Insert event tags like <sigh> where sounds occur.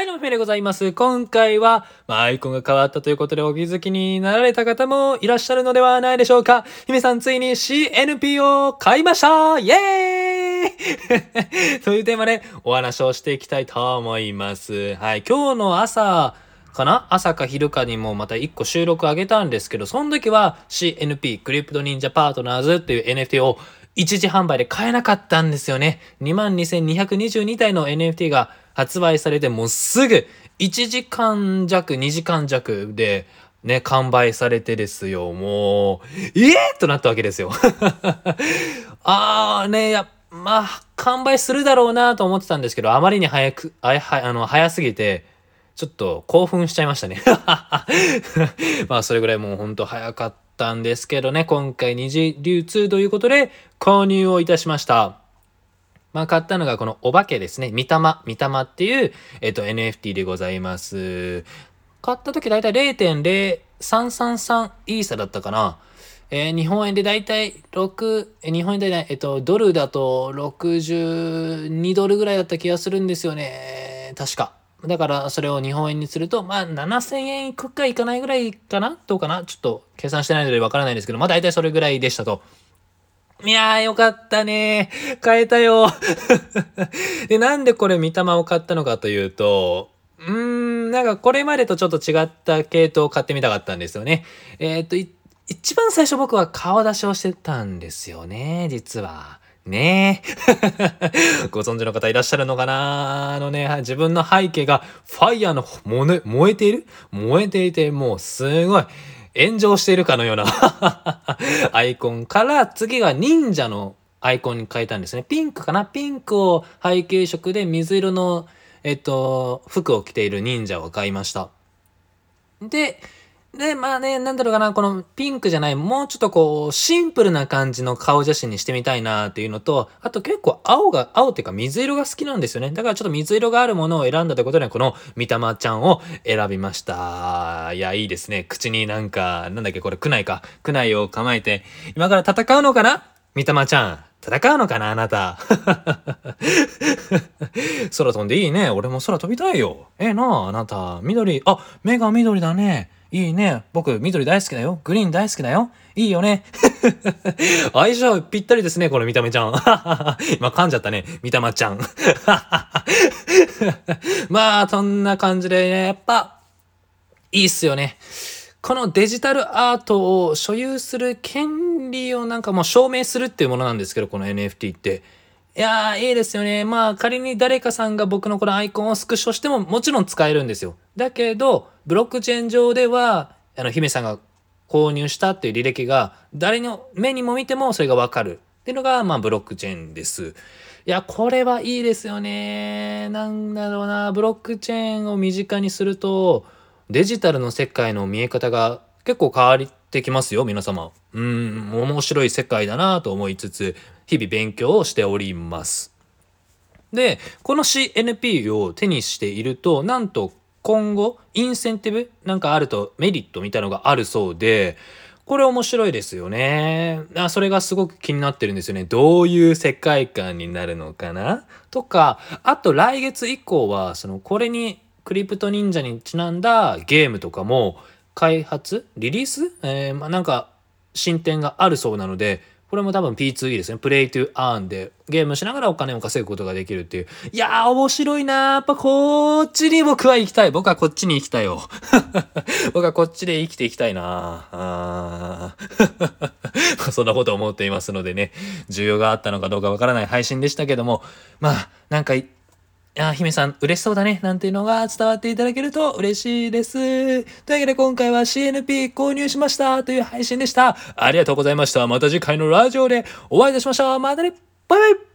はい、どうも、フェでございます。今回は、まあ、アイコンが変わったということでお気づきになられた方もいらっしゃるのではないでしょうか。姫さん、ついに CNP を買いましたイエーイ <laughs> というテーマでお話をしていきたいと思います。はい、今日の朝、かな？朝か昼かにもまた1個収録あげたんですけど、その時は CNP、クリプト忍者パートナーズっていう NFT を一時販売で買えなかったんですよね。22,222体の NFT が発売されてもうすぐ1時間弱、2時間弱でね、完売されてですよ。もう、ええー、となったわけですよ。<laughs> あーね、や、まあ、完売するだろうなと思ってたんですけど、あまりに早く、ああの、早すぎて、ちょっと興奮しちゃいましたね。<laughs> まあそれぐらいもうほんと早かったんですけどね、今回二次流通ということで購入をいたしました。まあ買ったのがこのお化けですね。みたま、みたまっていう、えっと NFT でございます。買った時だいたい0.0333イーサだったかな。えー日本円でだいたい6、え日本円でね、えっと、ドルだと62ドルぐらいだった気がするんですよね。確か。だからそれを日本円にすると、まあ7000円いくかいかないぐらいかな？どうかな？ちょっと計算してないのでわからないんですけど、まあ大体それぐらいでしたと。いやーよかったね買えたよ <laughs> で、なんでこれ見たまを買ったのかというと、うーん、なんかこれまでとちょっと違った系統を買ってみたかったんですよね。えーっと、一番最初僕は顔出しをしてたんですよね、実は。ねえ。<laughs> ご存知の方いらっしゃるのかなあのね、自分の背景がファイヤーの燃え燃えている？燃えていて、もうすごい炎上しているかのような <laughs> アイコンから次は忍者のアイコンに変えたんですね。ピンクかな？ピンクを背景色で水色の、えっと、服を着ている忍者を買いました。で、で、まあね、なんだろうかな、このピンクじゃない、もうちょっとこう、シンプルな感じの顔写真にしてみたいなっていうのと、あと結構青が、青っていうか水色が好きなんですよね。だからちょっと水色があるものを選んだということで、このみたまちゃんを選びました。いや、いいですね。口になんか、なんだっけ、これ、区内か。区内を構えて、今から戦うのかな？みたまちゃん。戦うのかなあなた。<laughs> 空飛んでいいね。俺も空飛びたいよ。ええなあ、あなた。緑。あ、目が緑だね。いいね。僕、緑大好きだよ。グリーン大好きだよ。いいよね。<laughs> 相性ぴったりですね、この見た目ちゃん。<laughs> 今噛んじゃったね。見たまちゃん。<laughs> まあ、そんな感じでね、やっぱ、いいっすよね。このデジタルアートを所有する権利をなんかもう証明するっていうものなんですけど、この NFT って。いやー、いいですよね。まあ、仮に誰かさんが僕のこのアイコンをスクショしてももちろん使えるんですよ。だけど、ブロックチェーン上では、あの、姫さんが購入したっていう履歴が、誰の目にも見てもそれがわかる。っていうのが、まあ、ブロックチェーンです。いや、これはいいですよね。なんだろうな、ブロックチェーンを身近にすると、デジタルの世界の見え方が結構変わりってきますよ、皆様。うん、面白い世界だなと思いつつ、日々勉強をしております。で、この CNP を手にしていると、なんと今後、インセンティブなんかあるとメリットみたいのがあるそうで、これ面白いですよね。あそれがすごく気になってるんですよね。どういう世界観になるのかな？とか、あと来月以降は、そのこれにクリプト忍者にちなんだゲームとかも開発？リリース、えーまあ、なんか進展があるそうなので、これも多分 P2E ですね。プレイトゥアーンでゲームしながらお金を稼ぐことができるっていう。いやー、面白いなー。やっぱこっちに僕は行きたい。僕はこっちに行きたいよ。<laughs> 僕はこっちで生きていきたいなあー <laughs> そんなこと思っていますのでね、需要があったのかどうかわからない配信でしたけども、まあ、なんか、あ、姫さん嬉しそうだね、なんていうのが伝わっていただけると嬉しいです。というわけで今回は CNP 購入しましたという配信でした。ありがとうございました。また次回のラジオでお会いいたしましょう。またねバイバイ